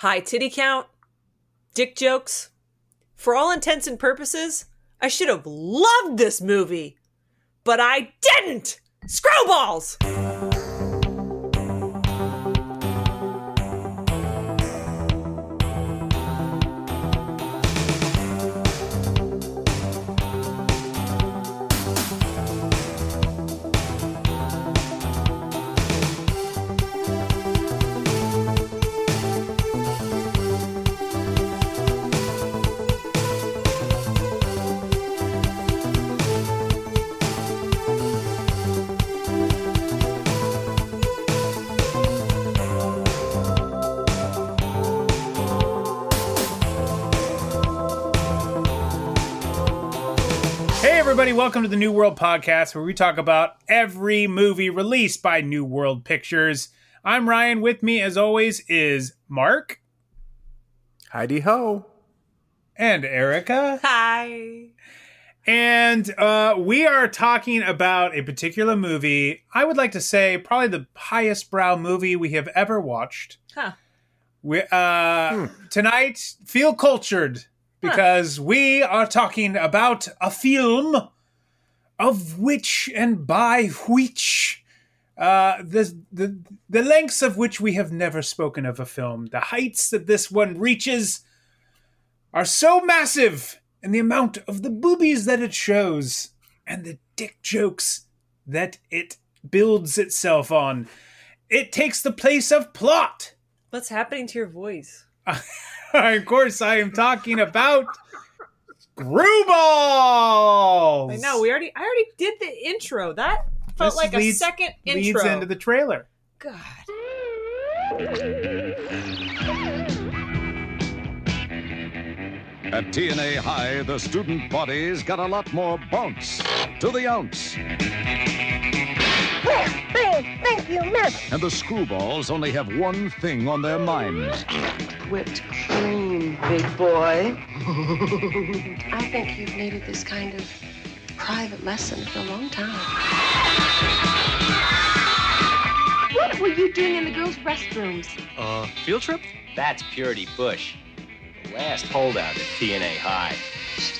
high titty count, dick jokes. For all intents and purposes, I should have loved this movie, but I didn't! Screwballs! Welcome to the New World Podcast, where we talk about every movie released by New World Pictures. I'm Ryan. With me, as always, is Mark Heidi ho. and Erica. Hi. And uh, we are talking about a particular movie. I would like to say, probably the highest brow movie we have ever watched. Huh. We, uh, Tonight, feel cultured because we are talking about a film of which and by which uh, the, the the lengths of which we have never spoken of a film. The heights that this one reaches are so massive, and the amount of the boobies that it shows, and the dick jokes that it builds itself on. It takes the place of plot. What's happening to your voice? of course, I am talking about Screwballs. I know, we already I already did the intro. That felt This like leads- a second intro. leads intro. into the trailer. God. At T&A High, the student body's got a lot more bounce to the ounce. Bang! Thank you, miss. And the screwballs only have one thing on their minds. Whipped cream, big boy. I think you've needed this kind of private lesson for a long time. What were you doing in the girls' restrooms? Uh, field trip? That's Purity Bush. The last holdout at T&A High.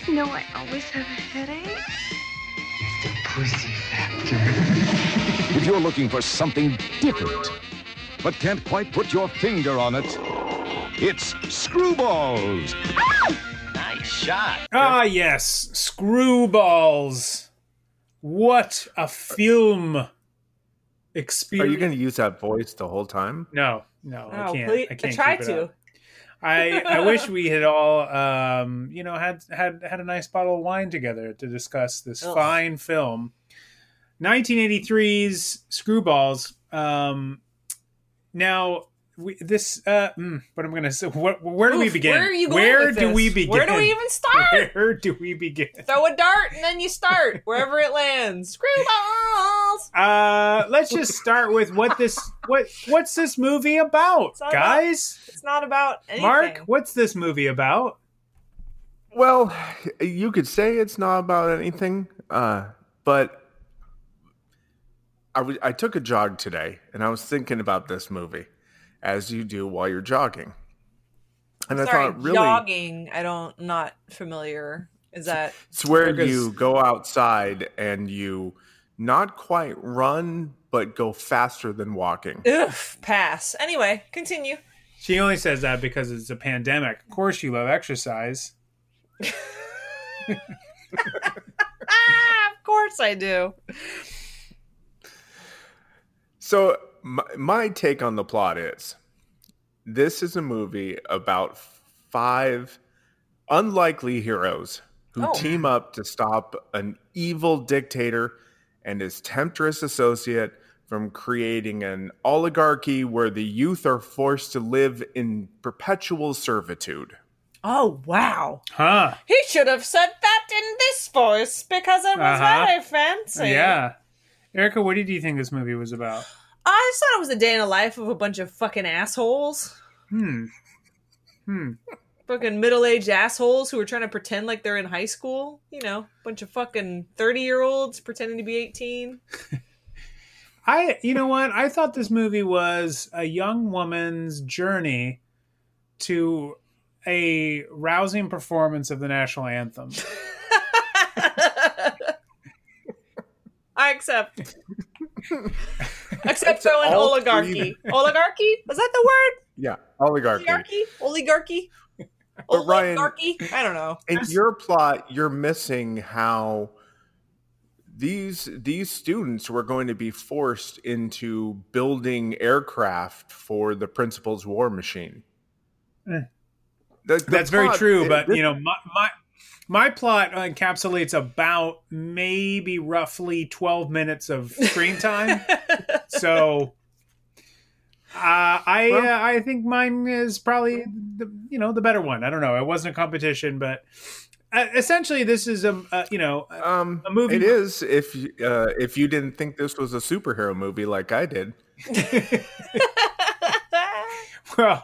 You know I always have a headache. If you're looking for something different, but can't quite put your finger on it, it's Screwballs. Nice shot. Ah, yes, Screwballs. What a film experience. Are you going to use that voice the whole time? No, no, I Oh, can't. please. I can't try keep it to. up. I I wish we had all um you know had had had a nice bottle of wine together to discuss this Ugh. fine film. 1983's Screwballs. Um, now we, this uh, mm, what I'm gonna say. What, where do we begin? Where are you going Where with do this? we begin? Where do we even start? Where do we begin? Throw a dart and then you start wherever it lands. Screwballs. Uh, let's just start with what this what what's this movie about, It's not guys? It's not about anything. Mark, what's this movie about? Well, you could say it's not about anything, uh, but I was- I took a jog today and I was thinking about this movie, as you do while you're jogging. And I Sorry, thought, really, jogging. I don't. Not familiar. Is that it's where Because- you go outside and you not quite run, but go faster than walking. ugh? Pass. Anyway, continue. She only says that because it's a pandemic. Of course, you love exercise. Ah, of course I do. So my, my take on the plot is this is a movie about five unlikely heroes who Oh. team up to stop an evil dictator and his temptress associate from creating an oligarchy where the youth are forced to live in perpetual servitude. Oh wow. Huh. He should have said that in this voice because it was Uh-huh. very fancy. Yeah. Erica, what did you think this movie was about? I just thought it was a day in the life of a bunch of fucking assholes. Hmm. Hmm. Fucking middle aged assholes who are trying to pretend like they're in high school. You know, bunch of fucking 30 year olds pretending to be 18. I, you know what? I thought this movie was a young woman's journey to a rousing performance of the national anthem. I accept. Except throwing an oligarchy. three- Oligarchy? Is that the word? Yeah, oligarchy. Oligarchy? Oligarchy? But Ryan- Oligarchy? I don't know. In your plot, you're missing how these these students were going to be forced into building aircraft for the principal's war machine. Eh. The- the That's very true, it- but this- you know, my my my plot encapsulates about maybe roughly twelve minutes of screen time. so, uh, I Well- uh, I think mine is probably the you know the better one. I don't know. It wasn't a competition, but uh, essentially, this is a uh, you know uh, um, a movie- It is if you- uh, if you didn't think this was a superhero movie like I did. Well,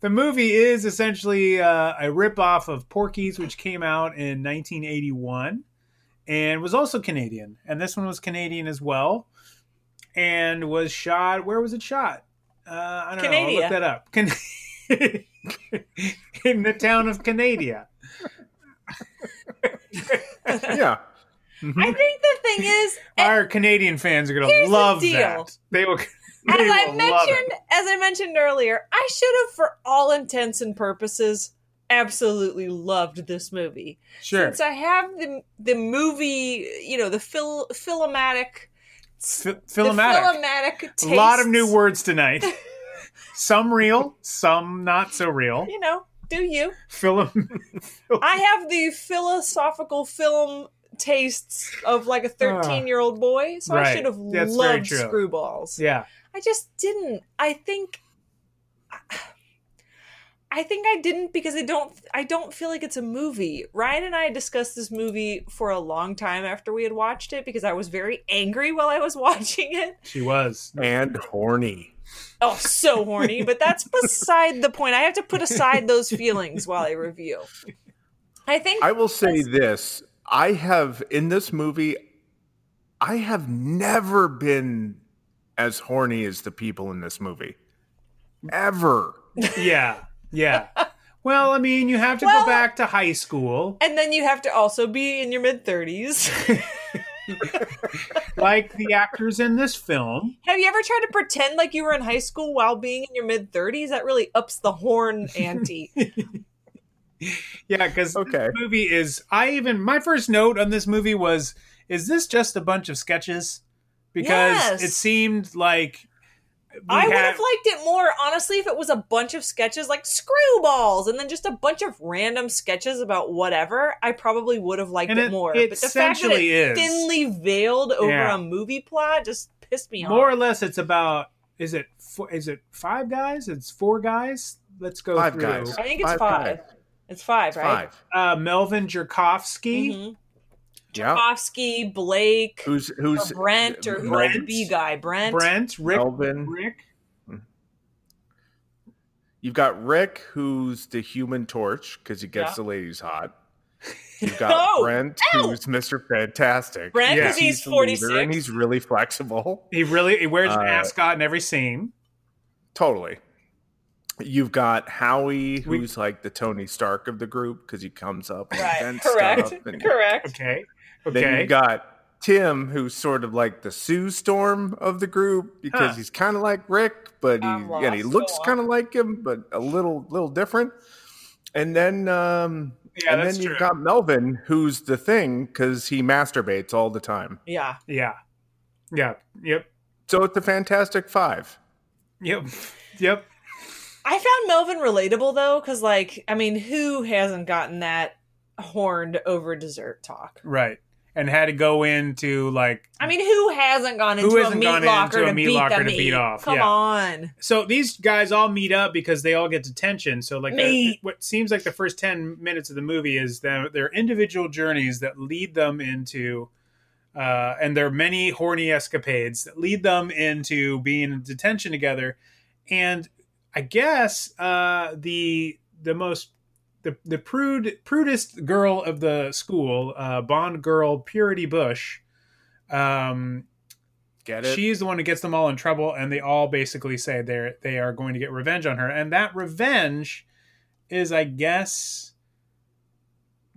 the movie is essentially uh, a ripoff of Porky's, which came out in 1981 and was also Canadian. And this one was Canadian as well and was shot. Where was it shot? Uh, I don't know. I'll look that up. Can- in the town of Canada. Yeah, I think the thing is, Our Canadian fans are going Here's to the love deal. that. They will. as they I will love it. mentioned, as I mentioned earlier, I should have, for all intents and purposes, absolutely loved this movie. Sure. Since I have the the movie, you know, the fil- filmatic, F- the filmatic, A lot of new words tonight. some real, some not so real. You know, do you? Film. I have the philosophical film tastes of like a 13 year old boy, so I Ah. Should have That's loved. Screwballs. yeah. I just didn't. I think. I think I didn't because I don't. I don't feel like it's a movie. Ryan and I discussed this movie for a long time after we had watched it because I was very angry while I was watching it. She was. and horny. Oh, so horny! But that's beside the point. I have to put aside those feelings while I review. I think I will say this: I have in this movie, I have never been as horny as the people in this movie, ever. Yeah. Yeah. Well, I mean, you have to Well- go back to high school, And then you have to also be in your mid 30s. like the actors in this film. have you ever tried to pretend like you were in high school while being in your mid 30s? That really ups the horn ante. Yeah, because Okay. this movie is. I even my first note on this movie was, "Is this just a bunch of sketches?" Because Yes. it seemed like we I would have liked it more, honestly, if it was a bunch of sketches like screwballs and then just a bunch of random sketches about whatever. I probably would have liked it, it- more. it but the fact that it essentially is. thinly veiled over Yeah. a movie plot just pissed me off. more or less. It's about. Is it? Four, is it five guys? It's four guys. Let's go Five through. guys. I think it's Five five. It's five, right? Five. Uh, Melvin Jerkovsky. Mhm. Yeah. Kofsky, Blake, Who's or Brent, or who's the Brent? B guy? Brent. Brent, Rick, Melvin. Rick, You've got Rick, who's the Human Torch because he gets Yeah. the ladies hot. You've got Oh, Brent, ow. who's Mister Fantastic. Brent, Yeah. because he's the 46. and he's really flexible. he really he wears an Uh, ascot in every scene. Totally. You've got Howie, We- who's like the Tony Stark of the group because he comes up and right. invents Correct. stuff. And Correct. Okay, Then okay. you've got Tim, who's sort of like the Sue Storm of the group because Huh. he's kind of like Rick, but he and he looks kind of like him, but a little little different. And then um, yeah, and then you've got Melvin, who's the thing because he masturbates all the time. Yeah. yeah, yeah, yep, So it's the Fantastic Five. yep, yep. I found Melvin relatable though, because like, I mean, who hasn't gotten that horned over dessert talk? Right, and had to go into like I mean, who hasn't gone Who into a hasn't meat gone locker into a to meat beat locker the to beat off? Come Yeah. on. So these guys all meet up because they all get detention. So like the, Meat. what seems like the first ten minutes of the movie is their, their individual journeys that lead them into, uh, and there are many horny escapades that lead them into being in detention together. And I guess uh, the the most the the prude prudest girl of the school, uh, Bond girl Purity Bush. Um, Get it? She's the one who gets them all in trouble, and they all basically say they're they are going to get revenge on her, and that revenge is, I guess,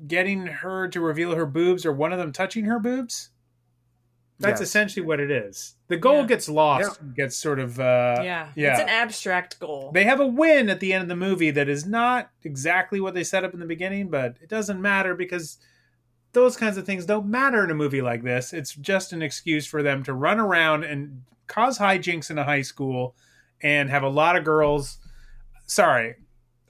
getting her to reveal her boobs or one of them touching her boobs. That's Yes. essentially what it is. The goal Yeah. gets lost, gets sort of uh, yeah. yeah. It's an abstract goal. They have a win at the end of the movie that is not exactly what they set up in the beginning, but it doesn't matter because those kinds of things don't matter in a movie like this. It's just an excuse for them to run around and cause hijinks in a high school and have a lot of girls. Sorry,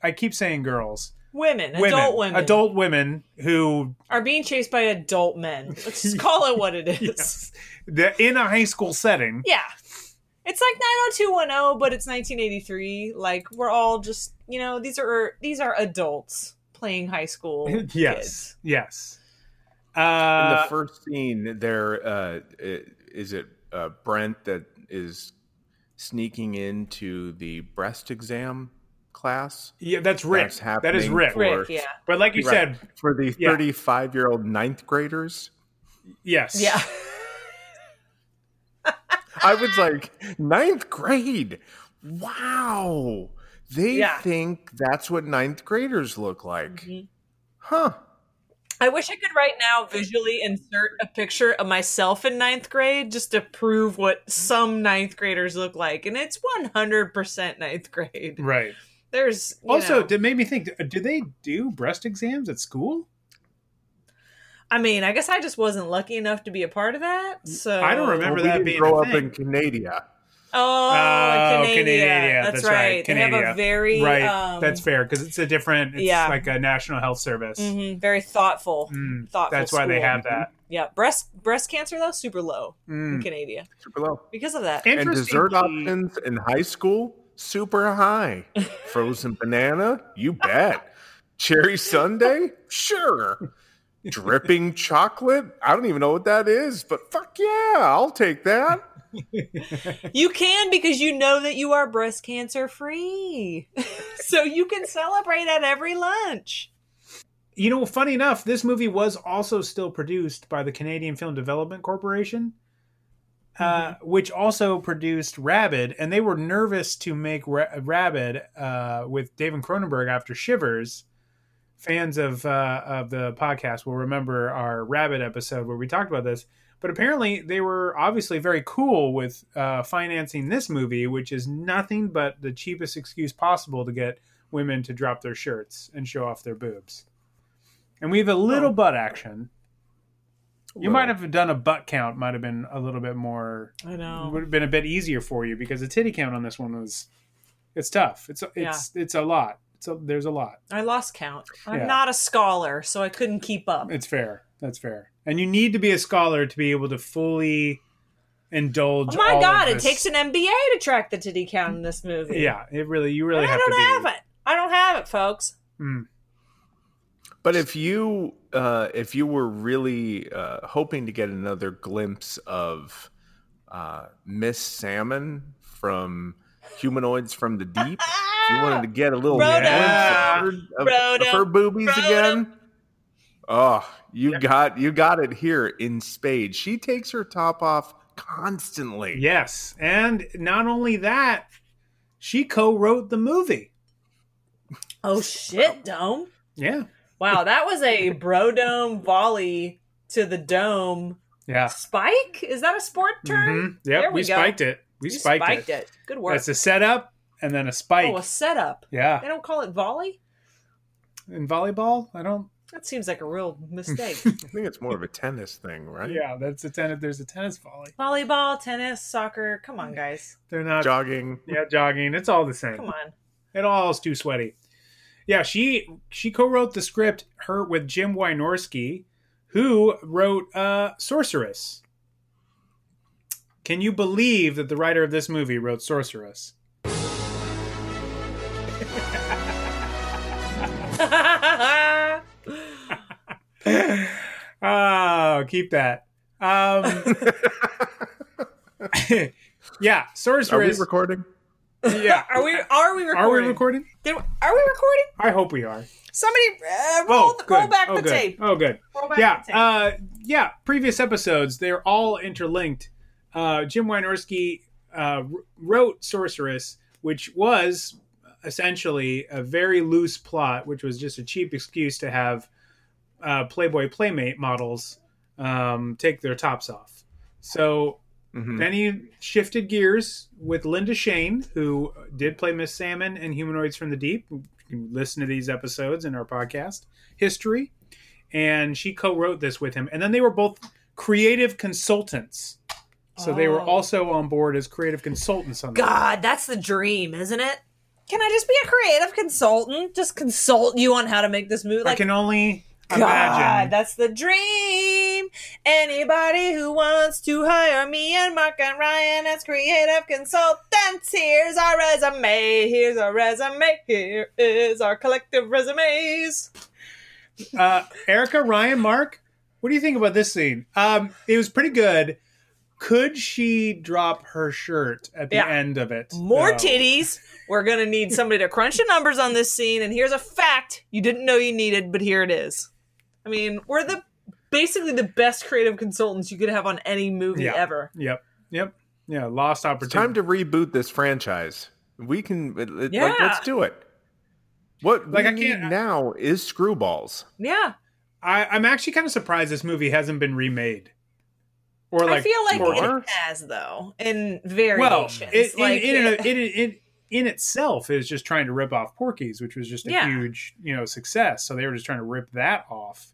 I keep saying girls. Women, Women, adult women, adult women who are being chased by adult men. Let's just call it what it is. yes, they're in a high school setting. Yeah. It's like 90210, but it's 1983. Like we're all just, you know, these are these are adults playing high school yes, kids. yes. In Uh, the first scene, there uh, is it uh, Brent that is sneaking into the breast exam class yeah, that's Rick. That's That is Rick. for- Rick, yeah. But like you Right. said, for the Yeah. 35 year old ninth graders. yes, Yeah. I was like, ninth grade. Wow. They Yeah. think that's what ninth graders look like. Mhm. Huh. I wish I could right now visually insert a picture of myself in ninth grade just to prove what some ninth graders look like. And it's 100% ninth grade. right. There's you Also, know- it made me think: Do they do breast exams at school? I mean, I guess I just wasn't lucky enough to be a part of that. So I don't remember Well, we that being grow a up thing. in Canada. Oh, Oh, Canada. Canada. That's, That's right. right, They have a Canada. very right. Um, that's fair because it's a different. It's yeah. like a national health service. mhm, very thoughtful. Mm, Thoughtful. that's why they have that. Yeah, breast breast cancer though super low in Mm. Canada Super low. because of that. And dessert options in high school, super high. Frozen banana, you bet. Cherry sundae, sure. Dripping chocolate, I don't even know what that is, but fuck yeah, I'll take that. You can because you know that you are breast cancer free, so you can celebrate at every lunch. You know, funny enough, this movie was also still produced by the Canadian Film Development Corporation, uh, which also produced Rabid, and they were nervous to make Ra- Rabid uh, with David Cronenberg after Shivers. Fans of uh, of the podcast will remember our Rabid episode where we talked about this. But apparently, they were obviously very cool with uh, financing this movie, which is nothing but the cheapest excuse possible to get women to drop their shirts and show off their boobs. And we have a little butt action. You Well, might have done a butt count, might have been a little bit more, I know. would have been a bit easier for you because the titty count on this one was, it's tough. It's it's it's a lot. It's a, there's a lot. I lost count. I'm Yeah. not a scholar, so I couldn't keep up. It's fair. That's fair. And you need to be a scholar to be able to fully indulge. Oh my god, it takes an MBA to track the titty count in this movie. Yeah, it really. You really I have don't to be. have it. I don't have it, folks. Mm. But if you uh, if you were really uh, hoping to get another glimpse of uh, Miss Salmon from Humanoids from the Deep, if you wanted to get a little Rhoda. glimpse of, her, of, of her boobies Rhoda. again. Oh, you got you got it here in spades. She takes her top off constantly. Yes, and not only that, she co-wrote the movie. Oh shit, Dome. Yeah, Wow, that was a bro dome volley to the dome. yeah. Spike? Is that a sport term? Mhm. Yep, There we, we spiked it. We You spiked, it. Good work. It's a setup and then a spike. oh, a setup. Yeah. They don't call it volley? in volleyball, I don't. That seems like a real mistake. I think it's more of a tennis thing, right? Yeah, that's a tennis. There's a tennis volley. Volleyball, tennis, soccer. Come on, guys. They're not. Jogging. yeah, jogging. It's all the same. Come on. It all is too sweaty. Yeah, she she co-wrote the script her with Jim Wynorski, who wrote uh, Sorceress. Can you believe that the writer of this movie wrote Sorceress? oh, keep that. Um, yeah, Are we Sorceress. recording? Yeah, Are we are we recording? are we recording? Did, are we recording? I hope we are. Somebody uh, roll, the, roll back oh, the good. tape. Oh, good. Roll back yeah, the tape. uh, yeah. Previous episodes, they're all interlinked. Uh, Jim Wynorski uh, wrote Sorceress, which was essentially a very loose plot, which was just a cheap excuse to have uh, Playboy Playmate models um, take their tops off. So Mhm. then he shifted gears with Linda Shayne, who did play Miss Salmon and Humanoids from the Deep. You can listen to these episodes in our podcast history. And she co wrote this with him. And then they were both creative consultants. So they were Oh. also on board as creative consultants on the God, that's the dream, isn't it? Can I just be a creative consultant? Just consult you on how to make this movie? I Like, can only God, imagine. that's the dream. Anybody who wants to hire me and Mark and Ryan as creative consultants, here's our resume. Here's our resume. Here is our collective resumes. Uh, Erica, Ryan, Mark, what do you think about this scene? Um, it was pretty good. Could she drop her shirt at the Yeah. end of it? More though? titties. We're gonna need somebody to crunch the numbers on this scene, and here's a fact you didn't know you needed, but here it is. I mean, we're the basically the best creative consultants you could have on any movie Yeah. ever. Yep. Yep. Yeah. Lost It's opportunity. time to reboot this franchise. We can it- it- Yeah. like let's do it. What Like, we I can't- need now is screwballs. Yeah, I, I'm actually kind of surprised this movie hasn't been remade. Or like, I feel like or- it has though in well, variations. it, in, like in, it- in, in, in itself is just trying to rip off Porky's, which was just a Yeah. huge, you know, success. So they were just trying to rip that off.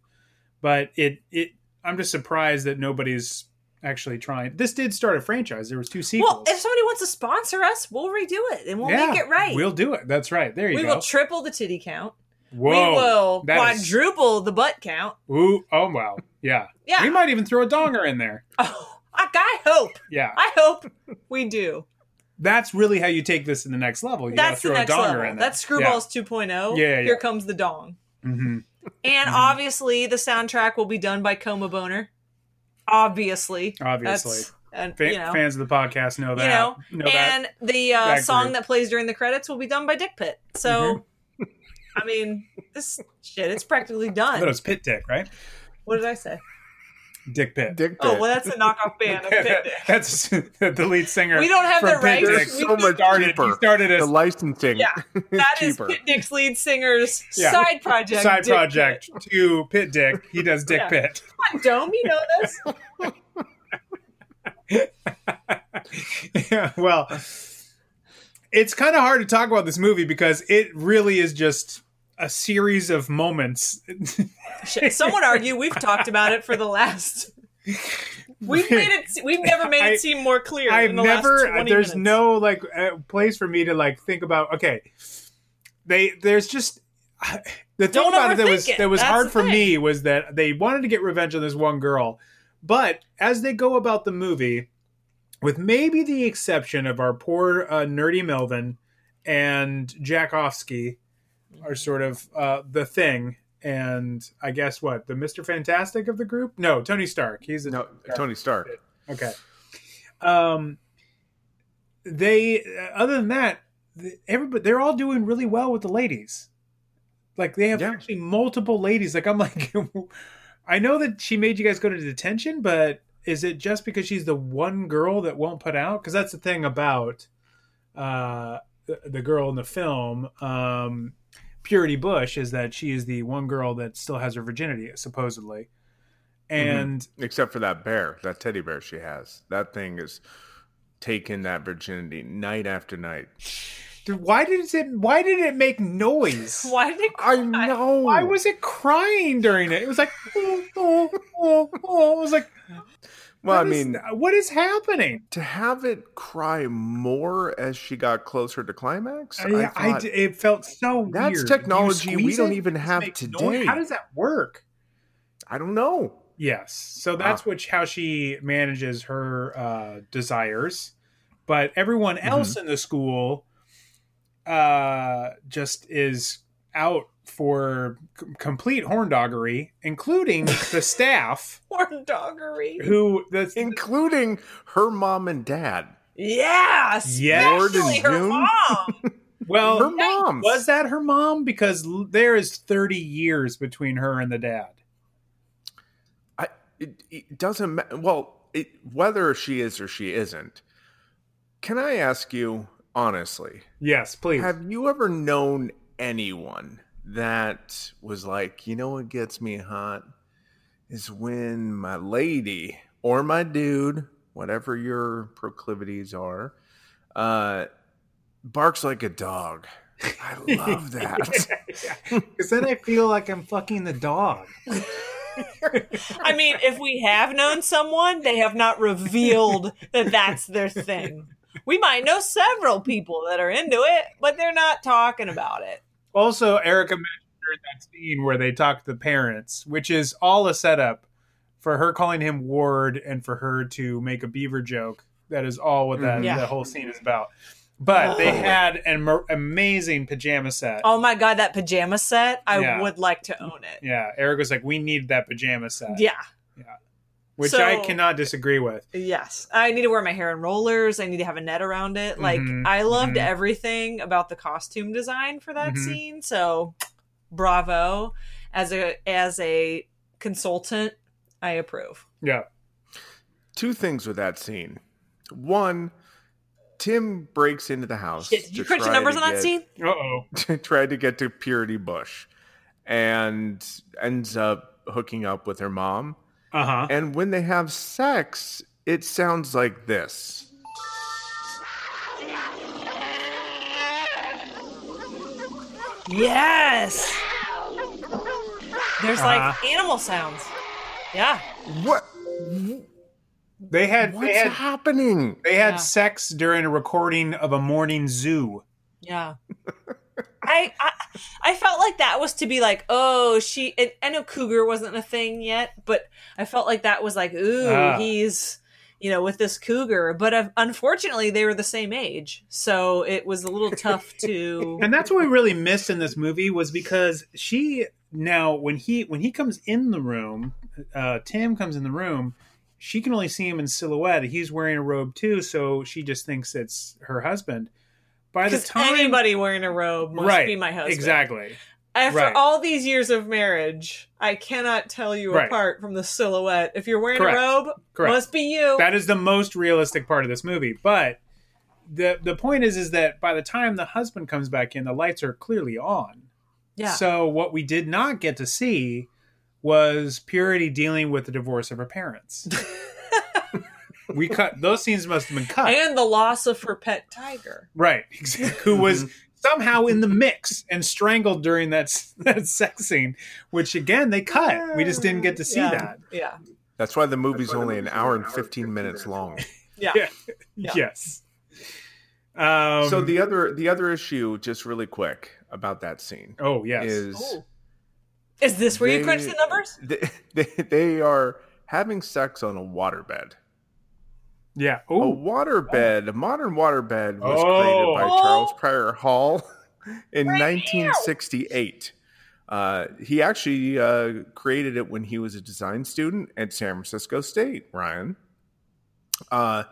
But it, it, I'm just surprised that nobody's actually trying. This did start a franchise. There was two sequels. well, if somebody wants to sponsor us, we'll redo it and we'll Yeah, make it right. We'll do it. That's right. There you we go. We will triple the titty count. Whoa, we will that is- quadruple the butt count. Ooh, oh wow, yeah. Yeah. We might even throw a donger in there. Oh, I, I hope. Yeah, I hope we do. that's really how you take this to the next level. You That's gotta the next a donger level. in there. That's Screwballs 2.0. Yeah, yeah. Here comes the dong. Yeah. And obviously, the soundtrack will be done by Coma Boner. Obviously. Obviously. That's, and, you know, Fans of the podcast know that. you know, know that. and the uh, that song group. that plays during the credits will be done by Dick Pit. So, Mm-hmm. I mean, this shit, it's practically done. That was Pit Dick, right? What did I say? Dick Pit. Dick Oh, well, that's a knockoff band of Pit Dick. That's the lead singer. We don't have the Pit rights. Dick. It's We so much started, cheaper. He started the licensing Yeah, That is cheaper. Pit Dick's lead singer's Yeah. side project. side Dick project Pit. to Pit Dick. He does Dick Yeah. Pit. Come on, Dome, you know this. yeah, well, it's kind of hard to talk about this movie because it really is just a series of moments. Some would argue we've talked about it for the last. We've made it. We've never made it seem more clear. I've in the never. Last 20 There's minutes. no like uh, place for me to like think about. Okay, they there's just the thing Don't about it that was it. that was That's hard for thing. me was that they wanted to get revenge on this one girl, but as they go about the movie, with maybe the exception of our poor uh, nerdy Melvin and Jackowski, are sort of uh, the thing. And I guess what the Mister Fantastic of the group? No, Tony Stark. He's a no, Tony Stark. Okay. Um, they uh, other than that, everybody they're all doing really well with the ladies. Like they have Yeah. actually multiple ladies. Like I'm like, I know that she made you guys go to detention, but is it just because she's the one girl that won't put out? Because that's the thing about uh, the, the girl in the film. Um, Purity Bush is that she is the one girl that still has her virginity, supposedly. Mm-hmm. And Except for that bear, that teddy bear she has. That thing is taking that virginity night after night. Dude, why did it? Why did it make noise? Why did it? I know. Why was it crying during it? It was like, oh, oh, oh, oh. It was like, Well, I is- mean, what is happening? to have it cry more as she got closer to climax, I, I, I it felt so weird. That's weird. technology we don't even have today. noise. How does that work? I don't know. Yes. So that's Ah. which how she manages her uh, desires, but everyone Mm-hmm. else in the school uh, just is out for c- complete horndoggery, including the staff Horn doggery. who the Including her mom and dad. Yeah, Yeah. Lord and her June. mom. well her mom. was that her mom because l- there is 30 years between her and the dad. I, it, it doesn't matter. Well, it, whether she is or she isn't, can I ask you, honestly, Yes, please. have you ever known anyone that was like, you know what gets me hot is when my lady or my dude, whatever your proclivities are, uh, barks like a dog. I love that. Because then I feel like I'm fucking the dog. I mean, if we have known someone, they have not revealed that that's their thing. We might know several people that are into it, but they're not talking about it. Also, Erica mentioned that scene where they talk to the parents, which is all a setup for her calling him Ward and for her to make a beaver joke. That is all what that, mm-hmm. Yeah. that whole scene is about. But they oh. had an amazing pajama set. Oh my god, that pajama set! I Yeah. would like to own it. Yeah, Eric was like, "We need that pajama set," Yeah. Which So- I cannot disagree with. Yes. I need to wear my hair in rollers. I need to have a net around it. Like Mhm, I loved mhm. everything about the costume design for that Mhm. scene. So bravo. As a as a consultant, I approve. Yeah, Two things with that scene. One, Tim breaks into the house. Shit, did you to crunch the numbers to on that scene? uh oh, tried to get to Purity Bush and ends up hooking up with her mom. Uh huh. And when they have sex, it sounds like this. Yes. There's like Uh-huh. animal sounds. Yeah. What? They had What's they had happening? they had Yeah. sex during a recording of a morning zoo. Yeah. I, I I felt like that was to be like, oh, she. And I know cougar wasn't a thing yet, but I felt like that was like, ooh, Ah. he's you know with this cougar. But uh, unfortunately, they were the same age, so it was a little tough to. and that's what we really missed in this movie was because she now when he when he comes in the room uh tim comes in the room she can only see him in silhouette he's wearing a robe too so she just thinks it's her husband by the time anybody wearing a robe must right be my husband. exactly After right. all these years of marriage, I cannot tell you Right. apart from the silhouette. If you're wearing Correct. a robe, Correct. must be you. that is the most realistic part of this movie but the the point is is that by the time the husband comes back in the lights are clearly on yeah. So what we did not get to see was Purity dealing with the divorce of her parents. we cut those scenes must have been cut. and the loss of her pet tiger. right. Exactly. Who was somehow in the mix and strangled during that that sex scene, which again they cut. We just didn't get to see yeah. that. Yeah. That's why the movie's only an hour and 15 minutes long. Yeah. Yeah. Yeah. Yes. Um, so the other the other issue just really quick about that scene oh yes is Ooh. Is this where you crunch the numbers? they, they, they are having sex on a waterbed. Yeah A oh waterbed, a modern waterbed was Oh. created by Oh. Charles Prior Hall in 1968. Uh, he actually uh, created it when he was a design student at San Francisco State, Ryan. Uh,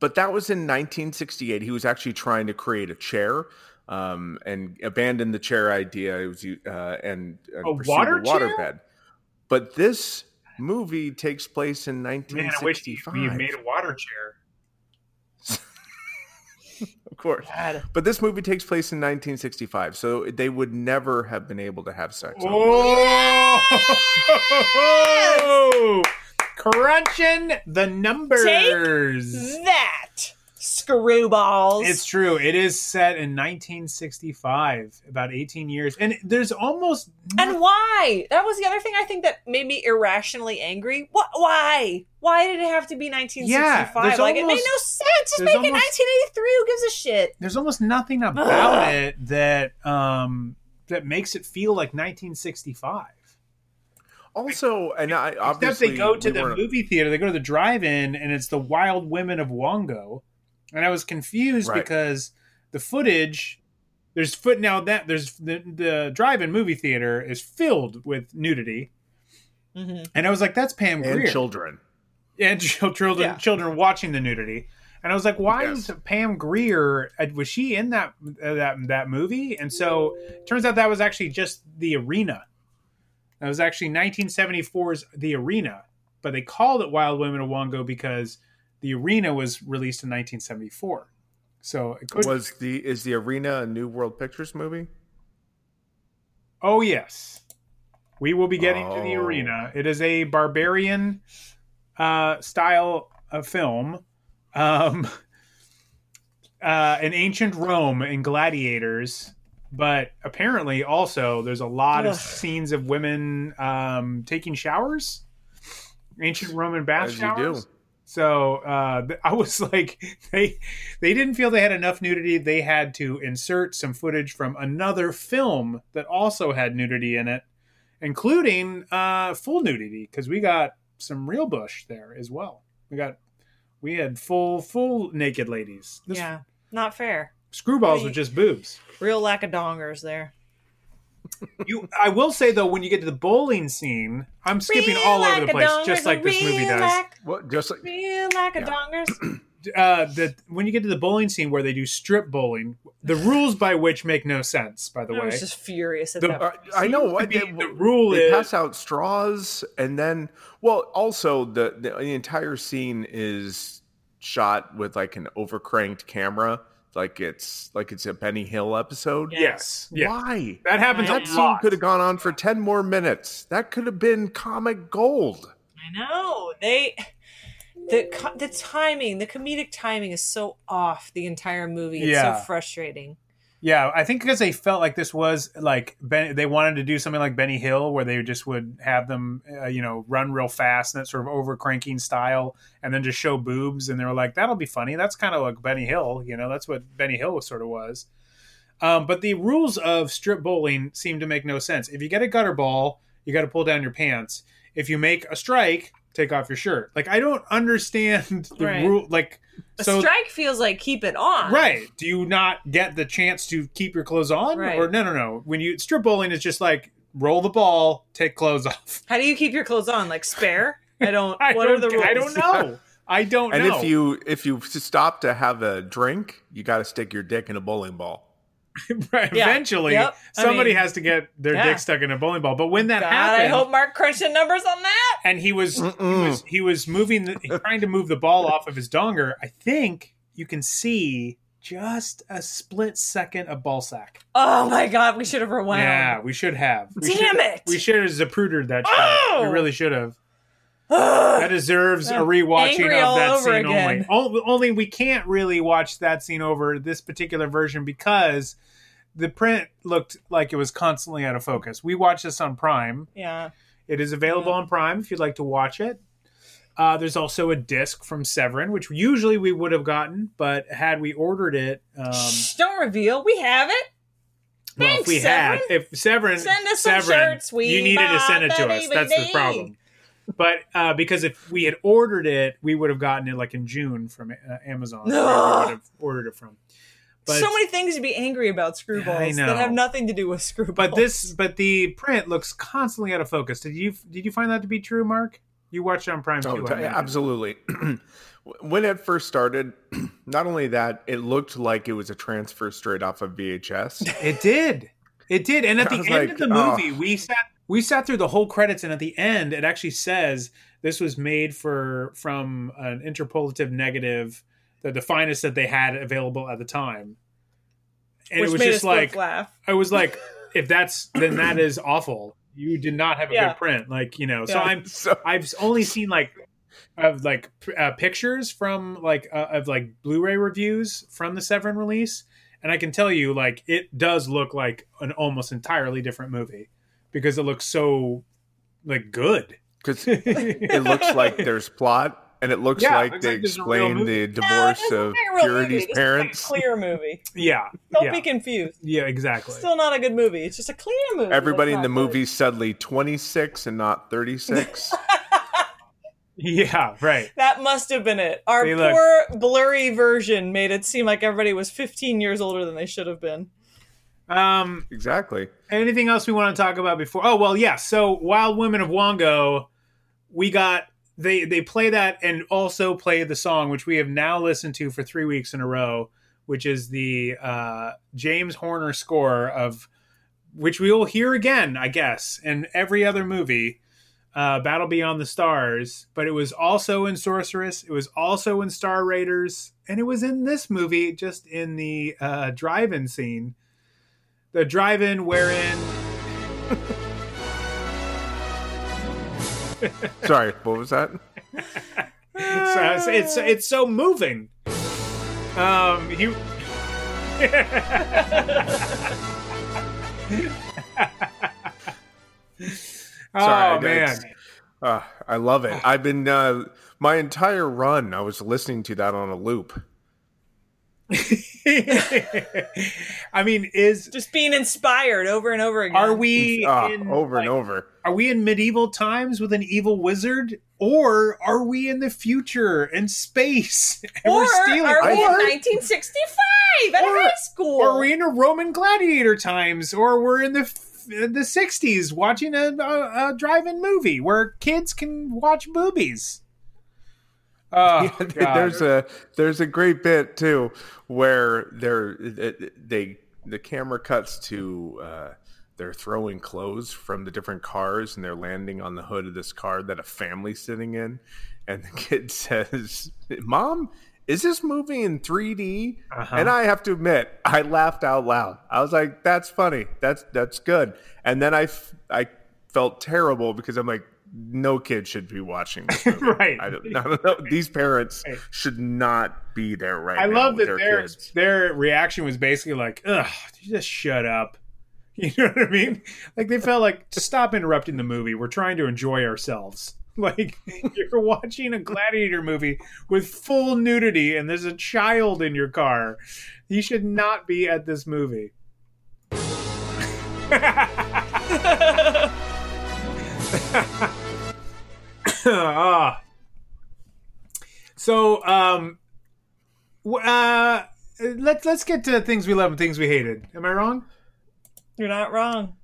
but that was in 1968. He was actually trying to create a chair um, and abandoned the chair idea. It was uh, and, and A pursued water a chair? waterbed. But this movie takes place in man I wish you 1965. you made a water chair of course. God. But this movie takes place in 1965, so they would never have been able to have sex. on Oh, crunching the numbers. That screwballs. It's true. It is set in 1965, about 18 years, and there's almost and why? That was the other thing I think that made me irrationally angry. What? Why? Why did it have to be 1965? there's like it made no sense. Just there's make it 1983. Who gives a shit? there's almost nothing about it that um that makes it feel like 1965. Also, and I Except obviously they go to we the movie theater, they go to the drive-in, and it's the Wild Women of Wongo, and I was confused Right. because the footage. There's foot now that there's the the drive-in movie theater is filled with nudity, Mhm. and I was like, "That's Pam Grier. and Grier." children. and chil- children Yeah. children watching the nudity. And I was like, why Yes. is Pam Grier uh, was she in that uh, that that movie? And so turns out that was actually just the arena. That was actually 1974's The Arena, but they called it Wild Women of Wongo because the arena was released in 1974. So it could. Was the is the arena a New World Pictures movie? oh yes, we will be getting to the Oh. arena. It is a barbarian uh, style of film. Um, uh, in ancient Rome and gladiators, but apparently also there's a lot of scenes of women um, taking showers. Ancient Roman bath As you showers. So uh, I was like, they they didn't feel they had enough nudity. They had to insert some footage from another film that also had nudity in it, including uh, full nudity because we got some real bush there as well. We got we had full full naked ladies. This yeah, not fair. screwballs I- with just boobs. Real lack of dongers there. You, I will say though, when you get to the bowling scene, I'm skipping Real all over the of place, dongers, just like this real movie does. Lack, What just like real lack of Yeah. dongers. uh, that when you get to the bowling scene where they do strip bowling, the rules by which make no sense. By the way. I way, was just furious at The- that. Uh, I know Seems what to be they, the rule they is- pass out straws and then well also the, the the entire scene is shot with like an overcranked camera like it's like it's a Benny Hill episode. yes, yeah, Why? that happens I a That know. scene lot. could have gone on for 10 more minutes. That could have been comic gold. I know they. The the timing, the comedic timing is so off the entire movie. It's Yeah. so frustrating. Yeah, I think because they felt like this was like ben, they wanted to do something like Benny Hill, where they just would have them, uh, you know, run real fast and that sort of over cranking style, and then just show boobs, and they were like, "That'll be funny." That's kind of like Benny Hill, you know. That's what Benny Hill sort of was. Um, but the rules of strip bowling seem to make no sense. If you get a gutter ball, you got to pull down your pants. If you make a strike, take off your shirt. Like I don't understand the Right. rule. Like A so, strike feels like keep it on. Right. Do you not get the chance to keep your clothes on? Right. Or no, no, no. When you strip bowling is just like roll the ball, take clothes off. How do you keep your clothes on? Like spare? I don't. I what don't, are the rules? I don't know. I don't know. And know. if you if you stop to have a drink, you got to stick your dick in a bowling ball. Right, Yeah. eventually Yep. I somebody mean, has to get their yeah. dick stuck in a bowling ball. But when that God, happened, I hope Mark crunched the numbers on that. and he was he was he was moving the, trying to move the ball off of his donger, I think you can see just a split second of ball sack. Oh my god, we should have rewound. Yeah, we should have. We Damn should, it! We should have zaprudered that shit. Oh! We really should have. That deserves a rewatching of that scene again. only. O- Only we can't really watch that scene over this particular version because the print looked like it was constantly out of focus. We watched this on Prime. Yeah. It is available on Prime if you'd like to watch it. Uh, there's also a disc from Severin, which usually we would have gotten, but had we ordered it, um, Shh, don't reveal. We have it. well, if Thanks, we had, Severin. if Severin, Send us some shirts. We you needed to send it to us. That's the problem. But uh, because if we had ordered it, we would have gotten it like in June from uh, Amazon. where we would have ordered it from. But so many things to be angry about screwballs I know. that have nothing to do with screwballs. but this, but the print looks constantly out of focus. Did you did you find that to be true, Mark? You watched it on Prime Oh, too. t- I imagine. absolutely. when it first started, not only that, it looked like it was a transfer straight off of VHS. It did. It did. And at the end like, of the movie, we sat we sat through the whole credits, and at the end, it actually says this was made for from an interpolative negative, the, the finest that they had available at the time. And which it was made just us like laugh. I was like, if that's then that is awful. You did not have a Yeah. good print, like you know. So I'm so I've only seen like of like uh, pictures from like uh, of like Blu-ray reviews from the Severin release, and I can tell you like it does look like an almost entirely different movie because it looks so like good. because it looks like there's plot, and it looks Yeah, like they like there's a real explain the divorce this is of not Purity's movie. This parents. a clear movie. yeah, Don't yeah, be confused. yeah, exactly. Still not a good movie. It's just a clear movie. Everybody in the not good. movie suddenly 26 and not 36. yeah, right. That must have been it. Our They look- poor blurry version made it seem like everybody was 15 years older than they should have been. Um, exactly. anything else we want to talk about before? Oh well, yeah. So Wild Women of Wongo, we got they they play that and also play the song which we have now listened to for three weeks in a row, which is the uh, James Horner score of which we will hear again, I guess, in every other movie. uh, Battle Beyond the Stars, but it was also in Sorceress. It was also in Star Raiders, and it was in this movie, just in the uh, drive-in scene. The drive-in wherein Sorry, what was that? it's, uh, it's it's so moving. Um, he. Sorry, oh man, Uh, I love it. I've been uh, my entire run. I was listening to that on a loop. I mean, is Just being inspired over and over again. are we Ah, in, over and over. Are we in medieval times with an evil wizard, or are we in the future in space and Or we're stealing? are we in 1965 at Or- high school? or are we in a Roman gladiator times, or we're in the f- the 60s watching a, a, a drive-in movie where kids can watch boobies? Oh, there's a there's a great bit too where they're they the camera cuts to uh, they're throwing clothes from the different cars and they're landing on the hood of this car that a family's sitting in, and the kid says, "Mom." Is this movie in 3D? Uh-huh. And I have to admit, I laughed out loud. I was like, "That's funny. That's that's good." And then I, f- I felt terrible because I'm like, "No kid should be watching this movie. Right. I don't, I don't know. These parents Right. should not be there right I now love that their their kids. their reaction was basically like, "Ugh, you just shut up." You know what I mean? Like they felt like, "Just stop interrupting the movie. We're trying to enjoy ourselves." Like you're watching a gladiator movie with full nudity, and there's a child in your car. You should not be at this movie. ah. So, um, w- uh, let's let's get to things we love and things we hated. Am I wrong? You're not wrong.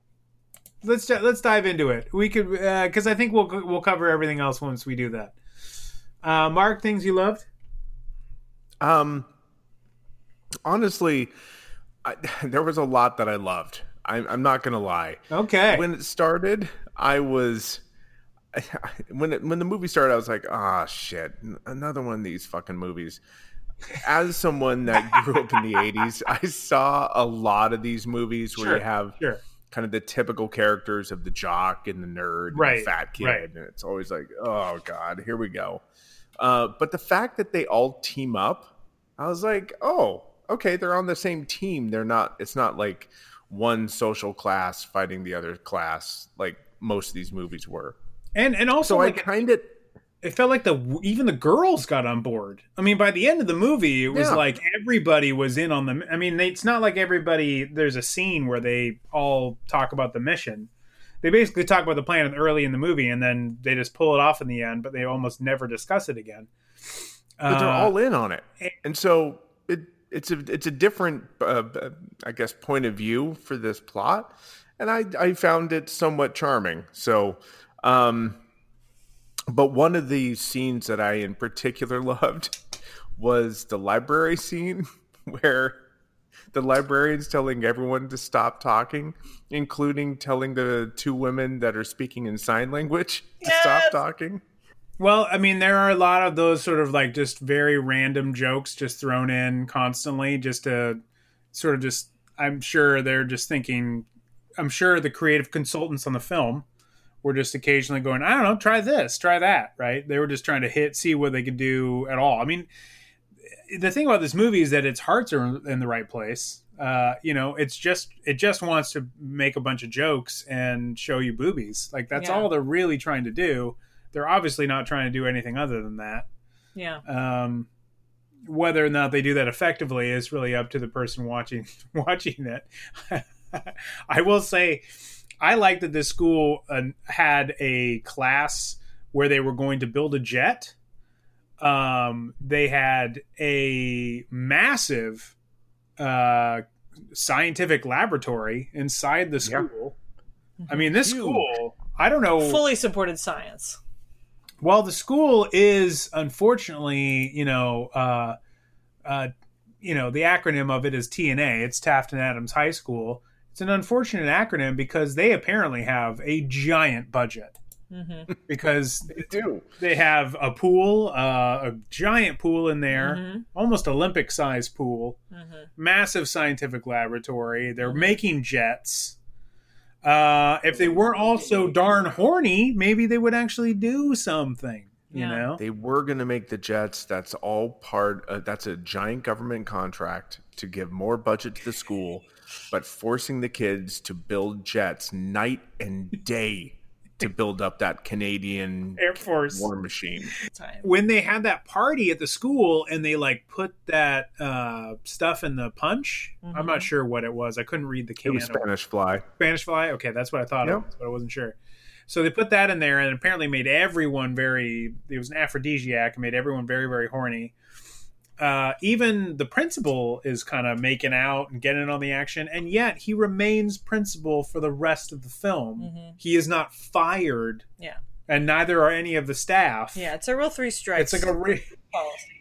Let's ju- let's dive into it. We could because I think we'll we'll cover everything else once we do that. Uh, Mark, things you loved. Um, honestly, I, there was a lot that I loved. I'm, I'm not gonna lie. Okay. When it started, I was when it, when the movie started, I was like, "Ah, shit, another one of these fucking movies." As someone that grew up in the '80s, I saw a lot of these movies where Sure, you have sure. kind of the typical characters of the jock and the nerd, and Right, the fat kid, right. and it's always like, "Oh God, here we go." Uh, but the fact that they all team up, I was like, "Oh, okay, they're on the same team. They're not. It's not like one social class fighting the other class, like most of these movies were." And and also So like I kind of it felt like the even the girls got on board. I mean, by the end of the movie, it was Yeah. like everybody was in on the. I mean, they, it's not like everybody. There's a scene where they all talk about the mission. They basically talk about the plan early in the movie, and then they just pull it off in the end. But they almost never discuss it again. but they're Uh, all in on it, and so it it's a it's a different, uh, I guess, point of view for this plot, and I I found it somewhat charming. So, um, but one of the scenes that I in particular loved was the library scene where the librarian's telling everyone to stop talking, including telling the two women that are speaking in sign language to stop talking. Well, I mean, there are a lot of those sort of like just very random jokes just thrown in constantly, just to sort of just. I'm sure they're just thinking. I'm sure the creative consultants on the film were just occasionally going, I don't know, try this, try that, right? They were just trying to hit, see what they could do at all. I mean, the thing about this movie is that its hearts are in the right place. Uh, you know, it's just it just wants to make a bunch of jokes and show you boobies. Like that's Yeah. all they're really trying to do. They're obviously not trying to do anything other than that. Yeah. Um, whether or not they do that effectively is really up to the person watching watching it. I will say, I like that this school uh, had a class where they were going to build a jet. Um, they had a massive uh, scientific laboratory inside the school. I mean, this Huge. school. I don't know. Fully supported science. Well, the school is unfortunately, you know, uh, uh, you know, the acronym of it is T&A. It's Taft and Adams High School. It's an unfortunate acronym because they apparently have a giant budget. because They do. they have a pool, uh, a giant pool in there, almost Olympic sized pool, massive scientific laboratory. They're making jets. Uh, if they weren't all so darn horny, maybe they would actually do something. You Yeah. know, They were going to make the jets. That's all part. Uh, that's a giant government contract to give more budget to the school, but forcing the kids to build jets night and day to build up that Canadian Air Force. war machine. When they had that party at the school and they like put that uh, stuff in the punch. I'm not sure what it was. I couldn't read the It was Spanish Fly. Spanish fly. Okay, that's what I thought Yep. it was, but I wasn't sure. So they put that in there and apparently made everyone very. It was an aphrodisiac and made everyone very very horny. Uh, even the principal is kind of making out and getting on the action, and yet he remains principal for the rest of the film. He is not fired, Yeah. and neither are any of the staff. Yeah, it's a real three strikes. it's like a. Re- policy.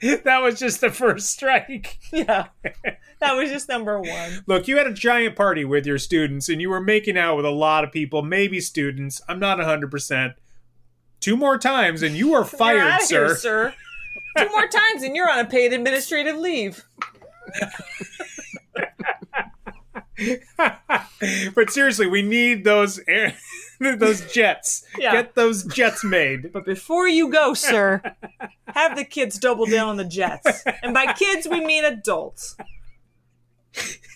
that was just the first strike. Yeah. That was just number one. Look, you had a giant party with your students and you were making out with a lot of people, maybe students. I'm not 100%. Two more times and you are fired, sir. here, sir. Two more times and you're on a paid administrative leave. but seriously, we need those air, those jets. Yeah. Get those jets made. But before you go, sir, have the kids double down on the jets. And by kids, we mean adults.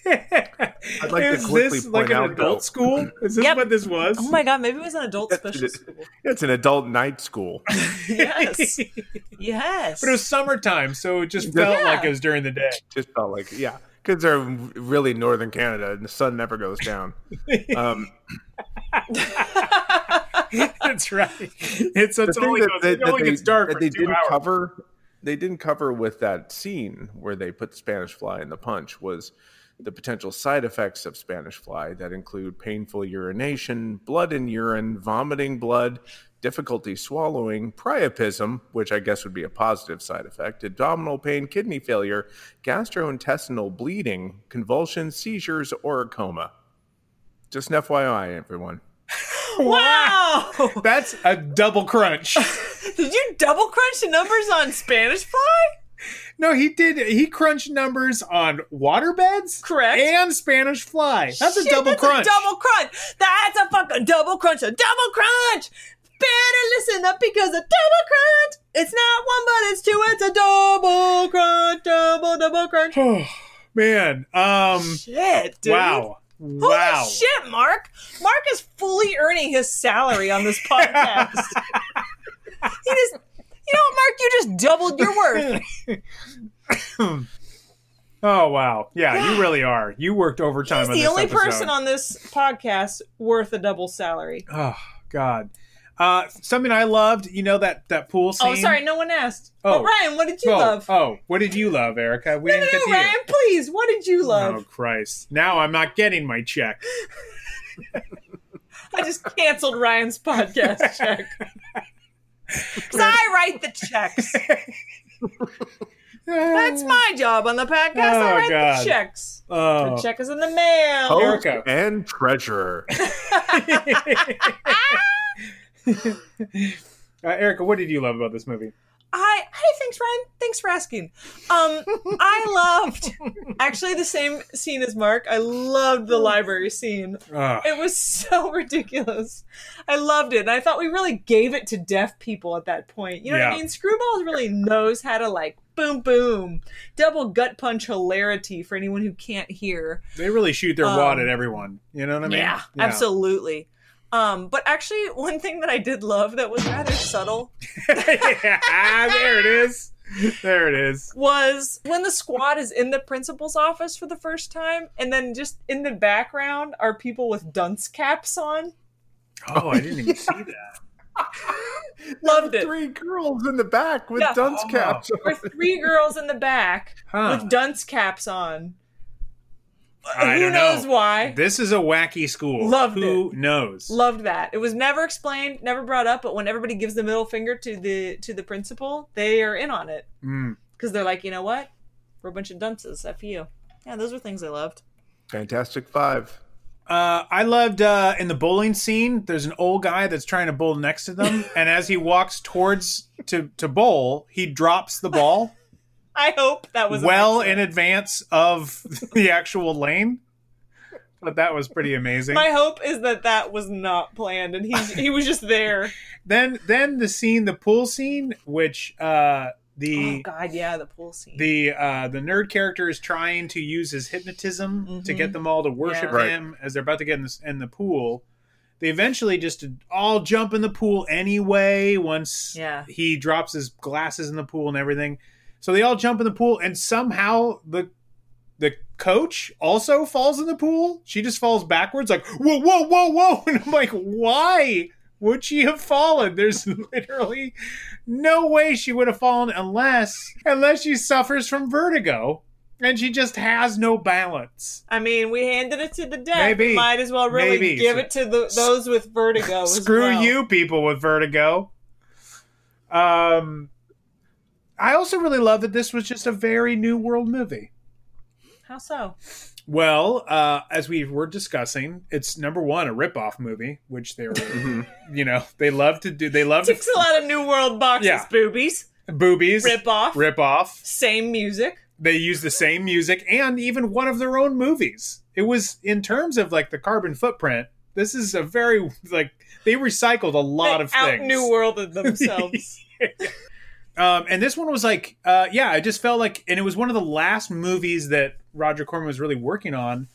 I'd like Is to quickly this point like an out adult though, school? Is this Yep. what this was? Oh my god, maybe it was an adult special school. it's an adult night school. Yes. Yes. But it was summertime, so it just Yeah. felt like it was during the day. Just felt like yeah, because they're really northern Canada and the sun never goes down. Um, That's right. It's, the it's thing only, that, goes, that- it that only they, gets dark that for they two didn't hours. cover they didn't cover with that scene where they put Spanish fly in the punch was the potential side effects of Spanish fly that include painful urination, blood in urine, vomiting blood, difficulty swallowing, priapism, which I guess would be a positive side effect, abdominal pain, kidney failure, gastrointestinal bleeding, convulsions, seizures, or a coma. Just an FYI, everyone. wow! That's a double crunch. Did you double crunch the numbers on Spanish Fly? No, he did. He crunched numbers on waterbeds, Correct. and Spanish fly. That's a double that's crunch. A double crunch. That's a fucking double crunch. A double crunch. Better listen up because a double crunch. It's not one, but it's two. It's a double crunch. Double double crunch. Man, um, Shit, dude. wow, Holy shit, Mark. Mark is fully earning his salary on this podcast. he just, you know what, Mark? You just doubled your worth. Oh wow, yeah, you really are. You worked overtime. He's on the this only episode. person on this podcast worth a double salary. Oh God, uh, something I loved. You know that that pool scene. Oh, sorry, no one asked. Oh. Oh, Ryan, what did you oh, love? Oh, what did you love, Erica? We no, no, didn't get no, to you. Ryan, please. What did you love? Oh Christ! Now I'm not getting my check. I just canceled Ryan's podcast check. Because I write the checks. That's my job on the podcast. I Oh, write God. the checks. Oh, The check is in the mail. Host Erica. and treasurer. Uh, Erica, what did you love about this movie? I hey, thanks, Ryan. Thanks for asking. Um, I loved actually the same scene as Mark. I loved the library scene. Oh, It was so ridiculous. I loved it. And I thought we really gave it to deaf people at that point. You know what I mean? Screwballs really knows how to like boom boom. Double gut punch hilarity for anyone who can't hear. they really shoot their Um, wad at everyone. You know what I mean? yeah, absolutely. Um, but actually one thing that I did love that was rather subtle yeah, there it is. There it is. was when the squad is in the principal's office for the first time, and then just in the background are people with dunce caps on. Oh, I didn't even see that. Loved it. Three girls in the back with Yeah. dunce Oh. caps. Or three girls in the back Huh. with dunce caps on. I Who don't knows know. why? This is a wacky school. Loved Who knows? Loved that. It was never explained, never brought up, but when everybody gives the middle finger to the to the principal, they are in on it Mm. because they're like, you know what? We're a bunch of dunces. F you. Yeah, those were things I loved. Fantastic Five. Uh, I loved uh, in the bowling scene. There's an old guy that's trying to bowl next to them, and as he walks towards to to bowl, he drops the ball I hope that was well in advance of the actual lane. But that was pretty amazing. My hope is that that was not planned, and he he was just there. then then the scene, the pool scene, which uh, the oh God, yeah, the pool scene. the uh, the nerd character is trying to use his hypnotism to Mhm. get them all to worship Yeah. Right. him as they're about to get in, this, in the pool. They eventually just all jump in the pool anyway. Once Yeah. he drops his glasses in the pool and everything, so they all jump in the pool, and somehow the the coach also falls in the pool. She just falls backwards, like whoa, whoa, whoa, whoa, and I'm like, why would she have fallen? There's literally no way she would have fallen unless unless she suffers from vertigo and she just has no balance. I mean, we handed it to the deaf. Maybe. Might as well really Maybe. give it to the, those with vertigo. Screw well. you, people with vertigo. Um, I also really love that this was just a very new world movie. How so? Well, uh, as we were discussing, it's number one a ripoff movie, which they're you know they love to do. They love to Ticks a lot of New World boxes, Yeah. boobies, boobies, rip off, rip off. same music. they use the same music and even one of their own movies. It was in terms of like the carbon footprint. This is a very like they recycled a lot They of out things. New Worlded themselves. Um, and this one was like, uh, yeah, I just felt like, and it was one of the last movies that Roger Corman was really working on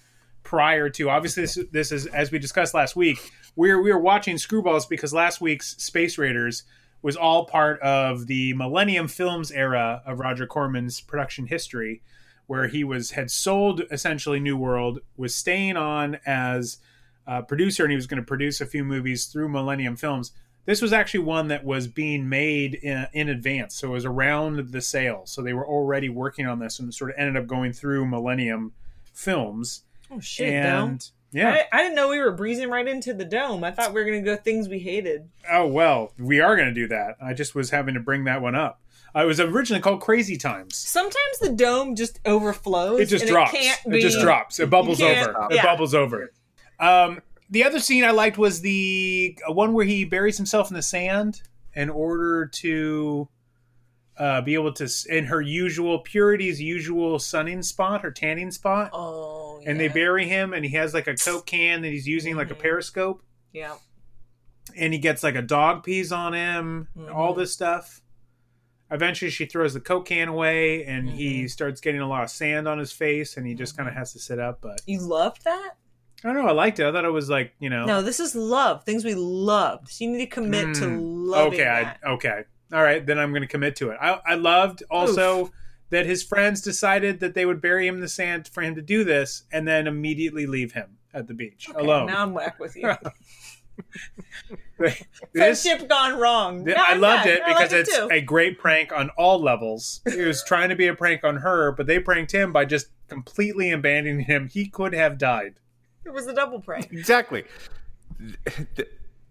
prior to. Obviously, this, this is as we discussed last week. We were we were watching Screwballs because last week's Space Raiders was all part of the Millennium Films era of Roger Corman's production history, where he was had sold essentially New World, was staying on as a producer, and he was going to produce a few movies through Millennium Films. This was actually one that was being made in, in advance, so it was around the sale. So they were already working on this, and sort of ended up going through Millennium Films. oh shit, and yeah, I, I didn't know we were breezing right into the dome. I thought we were gonna go things we hated. Oh well, we are going to do that. I just was having to bring that one up. Uh, it was originally called Crazy Times. Sometimes the dome just overflows. It just and drops. It, can't It, just drops. It bubbles over. It bubbles over. Um, the other scene I liked was the uh, one where he buries himself in the sand in order to uh, be able to, in her usual purity's usual sunning spot, her tanning spot, Oh, and they bury him, and he has like a coke can that he's using like a Mhm. periscope. Yeah. and he gets like a dog pees on him, Mhm. all this stuff. Eventually, she throws the coke can away, and he Mhm. starts getting a lot of sand on his face, and he just kind of has to sit up. But You loved that? I don't know. I liked it. I thought it was like you know. No, this is love. Things we loved. So you need to commit to Mm, loving okay, that. I, okay, all right. Then I'm going to commit to it. I, I loved also that his friends decided that they would bury him in the sand for him to do this, and then immediately leave him at the beach Okay, alone. Now I'm whack with you. this, Friendship gone wrong. Th- No, I loved not. it because it's too. a great prank on all levels. It was trying to be a prank on her, but they pranked him by just completely abandoning him. He could have died. It was a double prank. Exactly.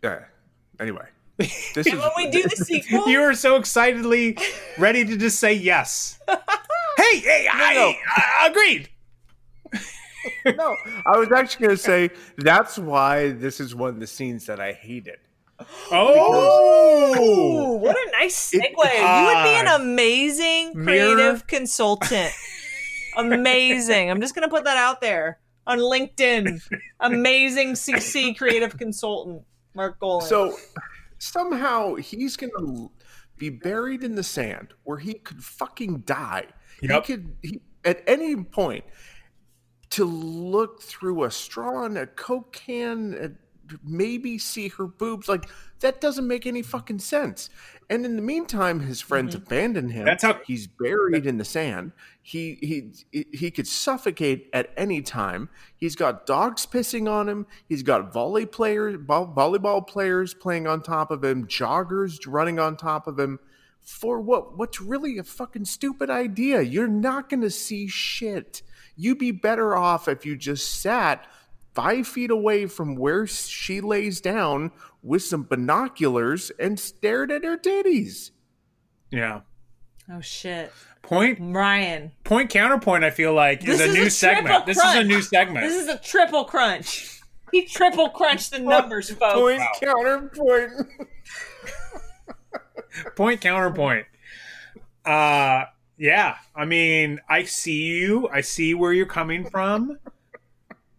Uh, anyway, this is when we do the sequel, You were so excitedly ready to just say yes. hey, hey, I, I agreed. no. I was actually going to say that's why this is one of the scenes that I hated. Oh, what a nice segue. you would be an amazing Mirror. creative consultant. amazing. I'm just going to put that out there on LinkedIn. Amazing CC creative consultant, Mark Golan. So somehow he's going to be buried in the sand where he could fucking die. Yep. He could he, at any point to look through a straw and a coke can and maybe see her boobs like that doesn't make any fucking sense. And in the meantime, his friends mm-hmm. abandon him. That's how- he's buried in the sand. He he he could suffocate at any time. He's got dogs pissing on him. He's got volley players, vo- volleyball players playing on top of him, joggers running on top of him. For what? What's really a fucking stupid idea? You're not going to see shit. You'd be better off if you just sat five feet away from where she lays down with some binoculars and stared at her titties. yeah. oh shit, Point, Ryan. point, counterpoint. I feel like is This a is new a triple segment. This is a new segment. This is a triple crunch. He triple crunched the numbers, folks. Point counterpoint. point counterpoint. Uh yeah, I mean, I see you. I see where you're coming from.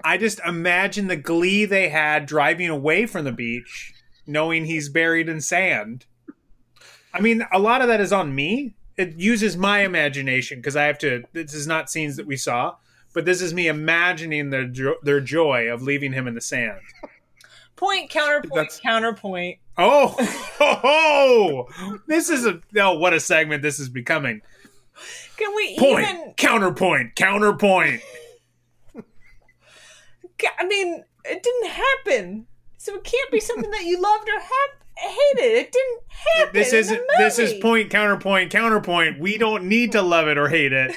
I just imagine the glee they had driving away from the beach, knowing he's buried in sand. I mean, a lot of that is on me. It uses my imagination because I have to. This is not scenes that we saw, but this is me imagining their jo- their joy of leaving him in the sand. Point counterpoint That's- counterpoint. Oh, oh, ho. this is a oh, what a segment this is becoming. Can we Point, even? counterpoint, counterpoint. I mean, it didn't happen, so it can't be something that you loved or hap- hated. It didn't happen. This is the this is point counterpoint counterpoint. We don't need to love it or hate it.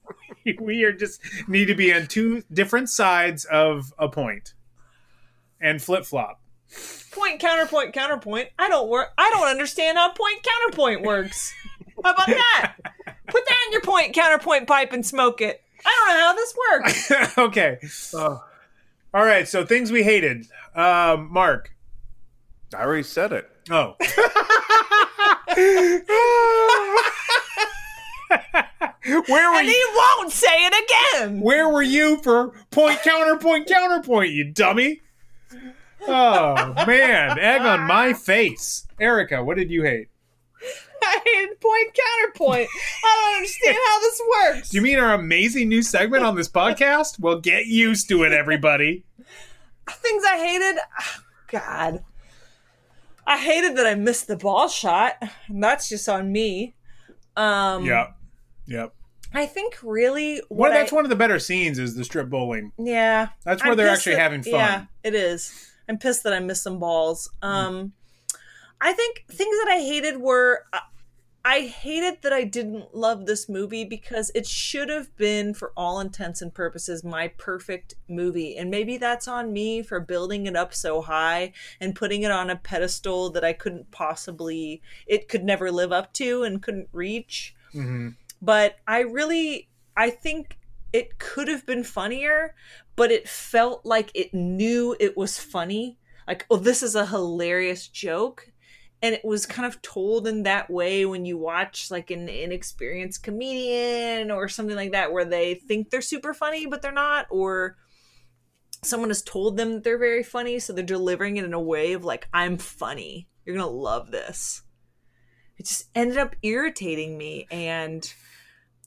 we are just need to be on two different sides of a point and flip flop. Point counterpoint counterpoint. I don't work. I don't understand how point counterpoint works. How about that? Put that in your point counterpoint pipe and smoke it. I don't know how this works. okay. Oh, All right. So things we hated. Um, Mark. I already said it. Oh. Where were and you? he won't say it again. Where were you for point counterpoint counterpoint, you dummy? Oh man, egg on my face. Erica, what did you hate? I hate point counterpoint. I don't understand how this works. Do you mean our amazing new segment on this podcast? Well, get used to it, everybody. things I hated? Ah, God. I hated that I missed the ball shot. And that's just on me. Um Yep. Yep. I think really what Well, that's I, one of the better scenes is the strip bowling. Yeah. That's where I'm they're actually that- having fun. Yeah, it is. I'm pissed that I missed some balls. Um I think things that I hated were I- I hated that I didn't love this movie because it should have been for all intents and purposes my perfect movie. And maybe that's on me for building it up so high and putting it on a pedestal that I couldn't possibly it could never live up to and couldn't reach hmm but I really I think it could have been funnier, but it felt like it knew it was funny. Like, oh, this is a hilarious joke. And it was kind of told in that way when you watch like an inexperienced comedian or something like that, where they think they're super funny, but they're not, or someone has told them that they're very funny, so they're delivering it in a way of like, I'm funny. You're gonna love this. It just ended up irritating me and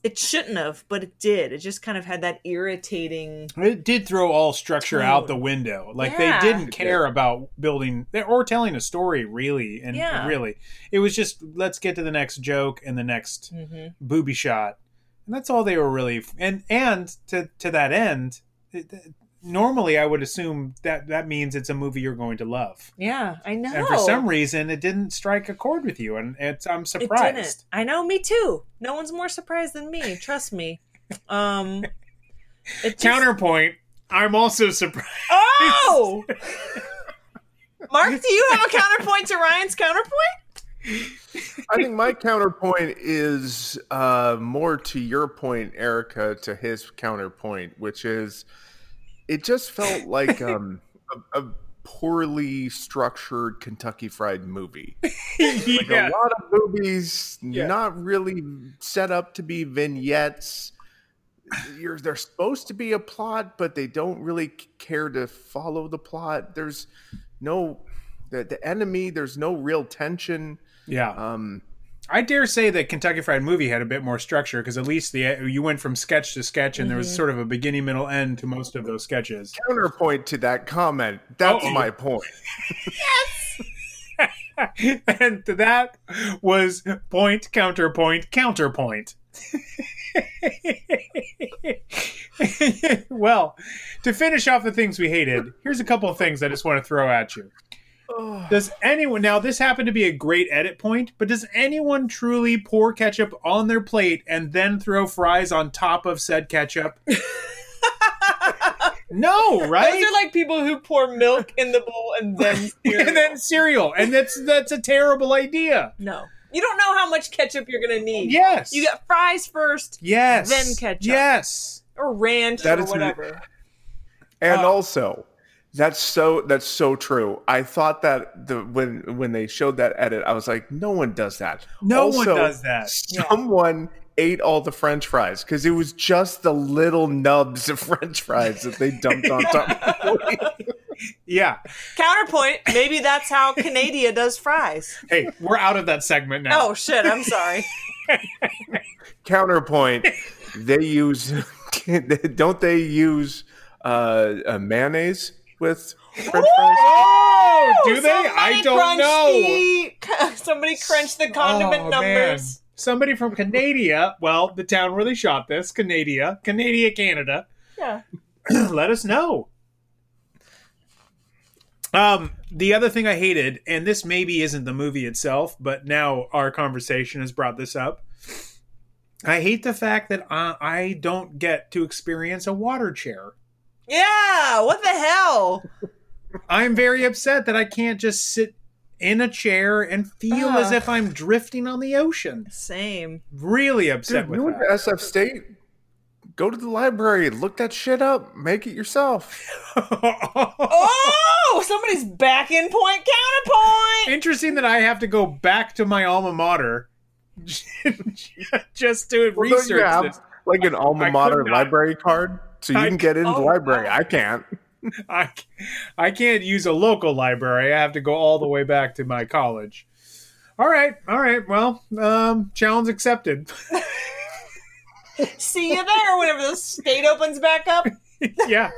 it shouldn't have, but it did. It just kind of had that irritating. It did throw all structure Tone. out the window. Like Yeah. they didn't care about building or telling a story really, and Yeah. really, it was just let's get to the next joke and the next Mm-hmm. booby shot, and that's all they were really. And and to to that end, it, normally I would assume that that means it's a movie you're going to love, Yeah, I know. and for some reason it didn't strike a chord with you, and it's I'm it surprised. didn't. I know, me too. No one's more surprised than me. Trust me. Um, just- Counterpoint. I'm also surprised. Oh, Mark, do you have a counterpoint to Ryan's counterpoint? I think my counterpoint is uh, more to your point, Erica, to his counterpoint, which is it just felt like um, a, a poorly structured Kentucky Fried movie. Like a lot of movies Yeah. not really set up to be vignettes. You're, they're supposed to be a plot, but they don't really care to follow the plot. There's no the, the enemy. There's no real tension. Yeah. Um, I dare say that Kentucky Fried Movie had a bit more structure because at least the you went from sketch to sketch and there was mm-hmm. sort of a beginning, middle, end to most of those sketches. counterpoint to that comment. That's Uh-oh. my point. Yes. and that was point, counterpoint, counterpoint. well, to finish off the things we hated, here's a couple of things I just want to throw at you. Does anyone now this happened to be a great edit point, but does anyone truly pour ketchup on their plate and then throw fries on top of said ketchup? no, right? Those are like people who pour milk in the bowl and then cereal. and then cereal, and that's that's a terrible idea. no. You don't know how much ketchup you're gonna need. Yes, You got fries first, yes, then ketchup. Yes, or ranch, That or is- whatever. And Uh, also, That's so that's so true. I thought that the when when they showed that edit, I was like, no one does that. No one does that. Someone ate all the French fries because it was just the little nubs of French fries that they dumped on top. of Yeah. Counterpoint, maybe that's how Canada does fries. Hey, we're out of that segment now. Oh shit, I'm sorry. Counterpoint, they use don't they use uh, uh, mayonnaise with French fries? Oh, do they? I don't know. the- somebody crunch the condiment Oh, numbers. man. Somebody from Canada, well, the town where they shot this, Canada, Canada, Canada, Yeah. let us know. Um, the other thing I hated, and this maybe isn't the movie itself, but now our conversation has brought this up. I hate the fact that I, I don't get to experience a water chair. Yeah, what the hell? I'm very upset that I can't just sit in a chair and feel as if I'm drifting on the ocean. Same. Really upset Dude, you with went that. to SF State. Go to the library, look that shit up, make it yourself. Oh, somebody's back in point counterpoint. Interesting that I have to go back to my alma mater just to Well, don't research you have this. like an alma mater library card so you I- can get into the oh, library. I can't. I, I can't use a local library. I have to go all the way back to my college. All right, all right. Well, um, challenge accepted. See you there whenever the state opens back up. yeah.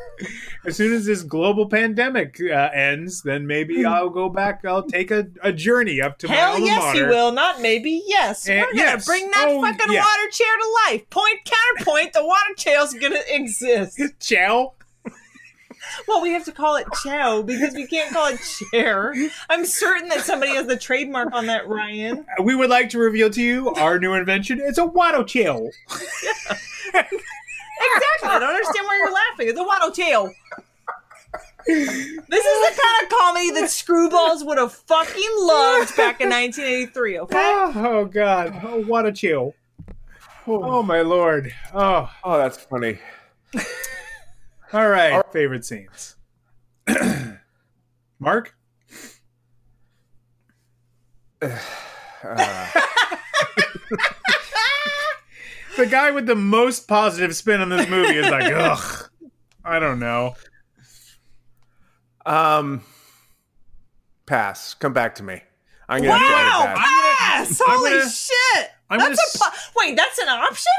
As soon as this global pandemic uh, ends, then maybe I'll go back. I'll take a, a journey up to my Hell alma yes, mater. you will. Not maybe. Yes, Eh, we're gonna yes. bring that Oh, fucking yeah. water chair to life. Point counterpoint. The water chair's gonna exist. Chow. Well, we have to call it chow because we can't call it chair. I'm certain that somebody has the trademark on that, Ryan. We would like to reveal to you our new invention. It's a Watto Chill. Exactly. I don't understand why you're laughing. It's a waddle tail. This is the kind of comedy that Screwballs would have fucking loved back in 1983. Okay. Oh, oh, God. Oh, what a chill. Oh. oh, my lord. Oh, Oh, that's funny. all right. Our Favorite scenes. Mark? Uh, the guy with the most positive spin on this movie is like, ugh. I don't know. Um, pass. Come back to me. I'm gonna have to Wow! edit that. Yes! I'm Holy gonna- shit! I'm that's gonna a po- wait. That's an option.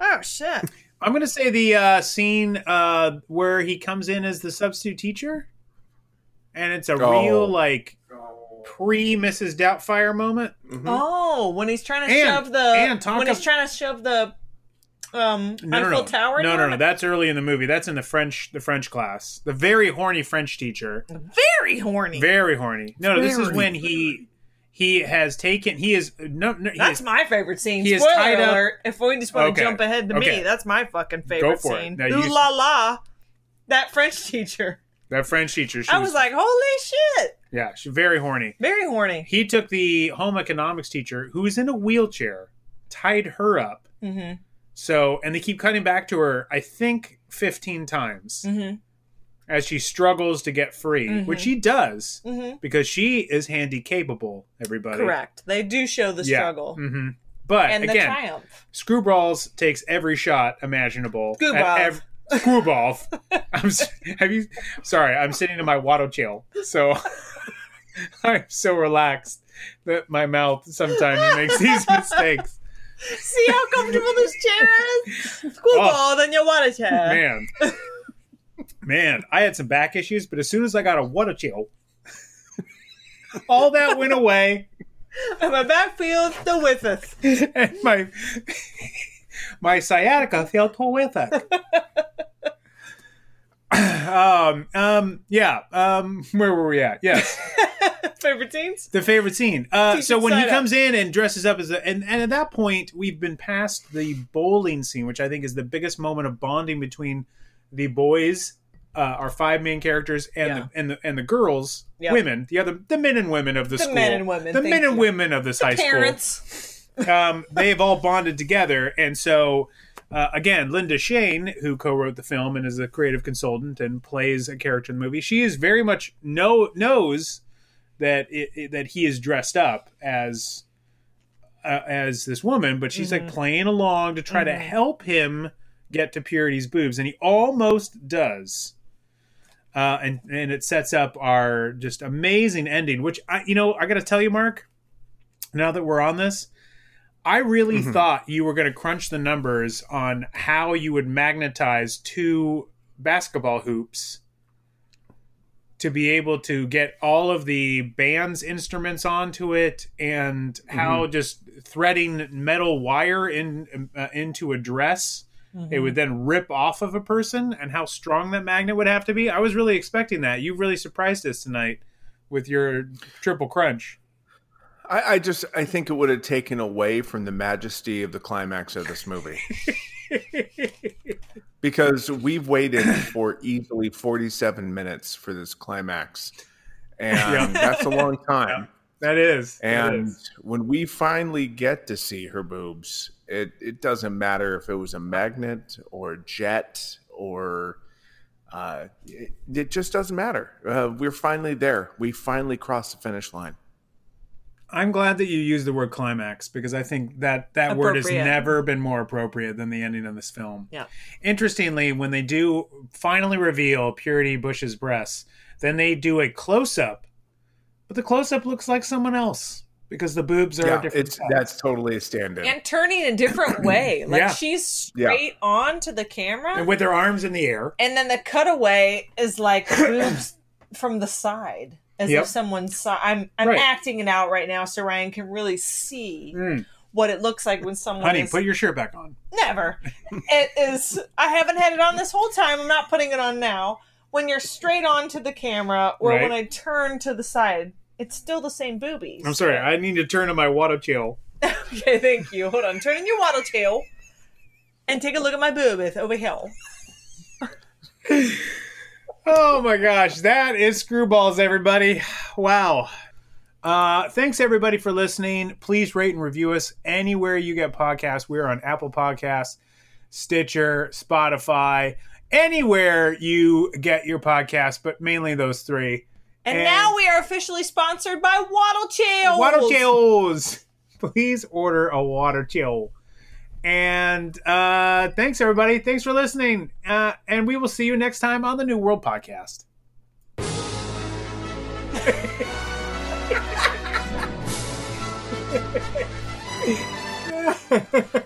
Oh shit! I'm gonna say the uh, scene uh, where he comes in as the substitute teacher, and it's a Oh. real like pre Mrs. Doubtfire moment. Oh, when he's trying to And- shove the and talk when he's trying to shove the um No, no, Eiffel no, Tower. no, no, down? no. That's early in the movie. That's in the French, the French class. The very horny French teacher, Very horny. very horny. No, no, this is when he he has taken. He is no, no. He That's is, my favorite scene. he is Spoiler tied up- alert. If we just want to jump ahead to Okay. me, that's my fucking favorite for scene. Now Ooh you- la la. That French teacher. That French teacher. She I was like, holy shit. yeah, she's very horny. Very horny. He took the home economics teacher who is in a wheelchair, tied her up. Mm-hmm. So, and they keep cutting back to her, I think, 15 times Mm-hmm. as she struggles to get free, Mhm. which she does Mm-hmm. because she is handy capable, everybody. Correct. They do show the Yeah. struggle. hmm But And the again, triumph. Screwballs takes every shot imaginable. Screwball. at ev- Screwball. I'm have you sorry, I'm sitting in my Watto chill. So I'm so relaxed that my mouth sometimes makes these mistakes. See how comfortable this chair is? Cool Oh. ball, then you want a chair. Man. Man, I had some back issues, but as soon as I got a Watto chill, all that went away And my back feels still with us. and my my sciatica felt horrific. um, um, yeah. Um, where were we at? Yes, Favorite scenes? the favorite scene. Uh, so when he out. comes in and dresses up as a, and, and at that point we've been past the bowling scene, which I think is the biggest moment of bonding between the boys, uh, our five main characters, and Yeah. the and the and the girls, Yep. women, the other, the men and women of the, The school, men and women, the men and you. women of this high school Parents. um, they've all bonded together, and so uh, again, Linda Shayne, who co-wrote the film and is a creative consultant and plays a character in the movie, she is very much know knows that it, it- that he is dressed up as uh, as this woman, but she's like playing along to try to help him get to Purity's boobs, and he almost does. Uh, and and it sets up our just amazing ending, which I you know I got to tell you, Mark. Now that we're on this, I really mm-hmm. thought you were going to crunch the numbers on how you would magnetize two basketball hoops to be able to get all of the band's instruments onto it and mm-hmm. how just threading metal wire in uh, into a dress it mm-hmm. would then rip off of a person and how strong that magnet would have to be. I was really expecting that. You really surprised us tonight with your triple crunch. I, I just I think it would have taken away from the majesty of the climax of this movie. because we've waited for easily 47 minutes for this climax. And Yeah. that's a long time. That is. And is. when we finally get to see her boobs, it, it doesn't matter if it was a magnet or a jet or uh, it, it just doesn't matter. Uh, we're finally there. We finally crossed the finish line. I'm glad that you used the word climax because I think that that word has never been more appropriate than the ending of this film. Yeah. Interestingly, when they do finally reveal Purity Busch's breasts, then they do a close up, but the close up looks like someone else because the boobs are a Yeah, different. it's size. that's totally a stand-in. and turning a different way. Like Yeah. she's straight on to the camera, and with their arms in the air. and then the cutaway is like boobs from the side, as Yep. if someone saw. I'm I'm Right. acting it out right now, so Ryan can really see Mm. what it looks like when someone Honey, is put your shirt back on. never. it is. I haven't had it on this whole time. I'm not putting it on now. When you're straight on to the camera, or Right. when I turn to the side, it's still the same boobies. I'm sorry, I need to turn to my water tail. Okay, thank you. Hold on. Turn in your waddle tail and take a look at my boobith over here. Oh my gosh, that is Screwballs, everybody. Wow. Uh, thanks everybody for listening. Please rate and review us anywhere you get podcasts. We're on Apple Podcasts, Stitcher, Spotify, anywhere you get your podcasts, but mainly those three. And, And- now we are officially sponsored by Waddle Tails. Water chills. Please order a water chill. And uh, thanks everybody. Thanks for listening. Uh, and we will see you next time on the New World Podcast.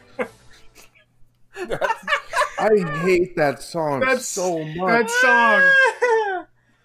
I hate that song That's so much. that song.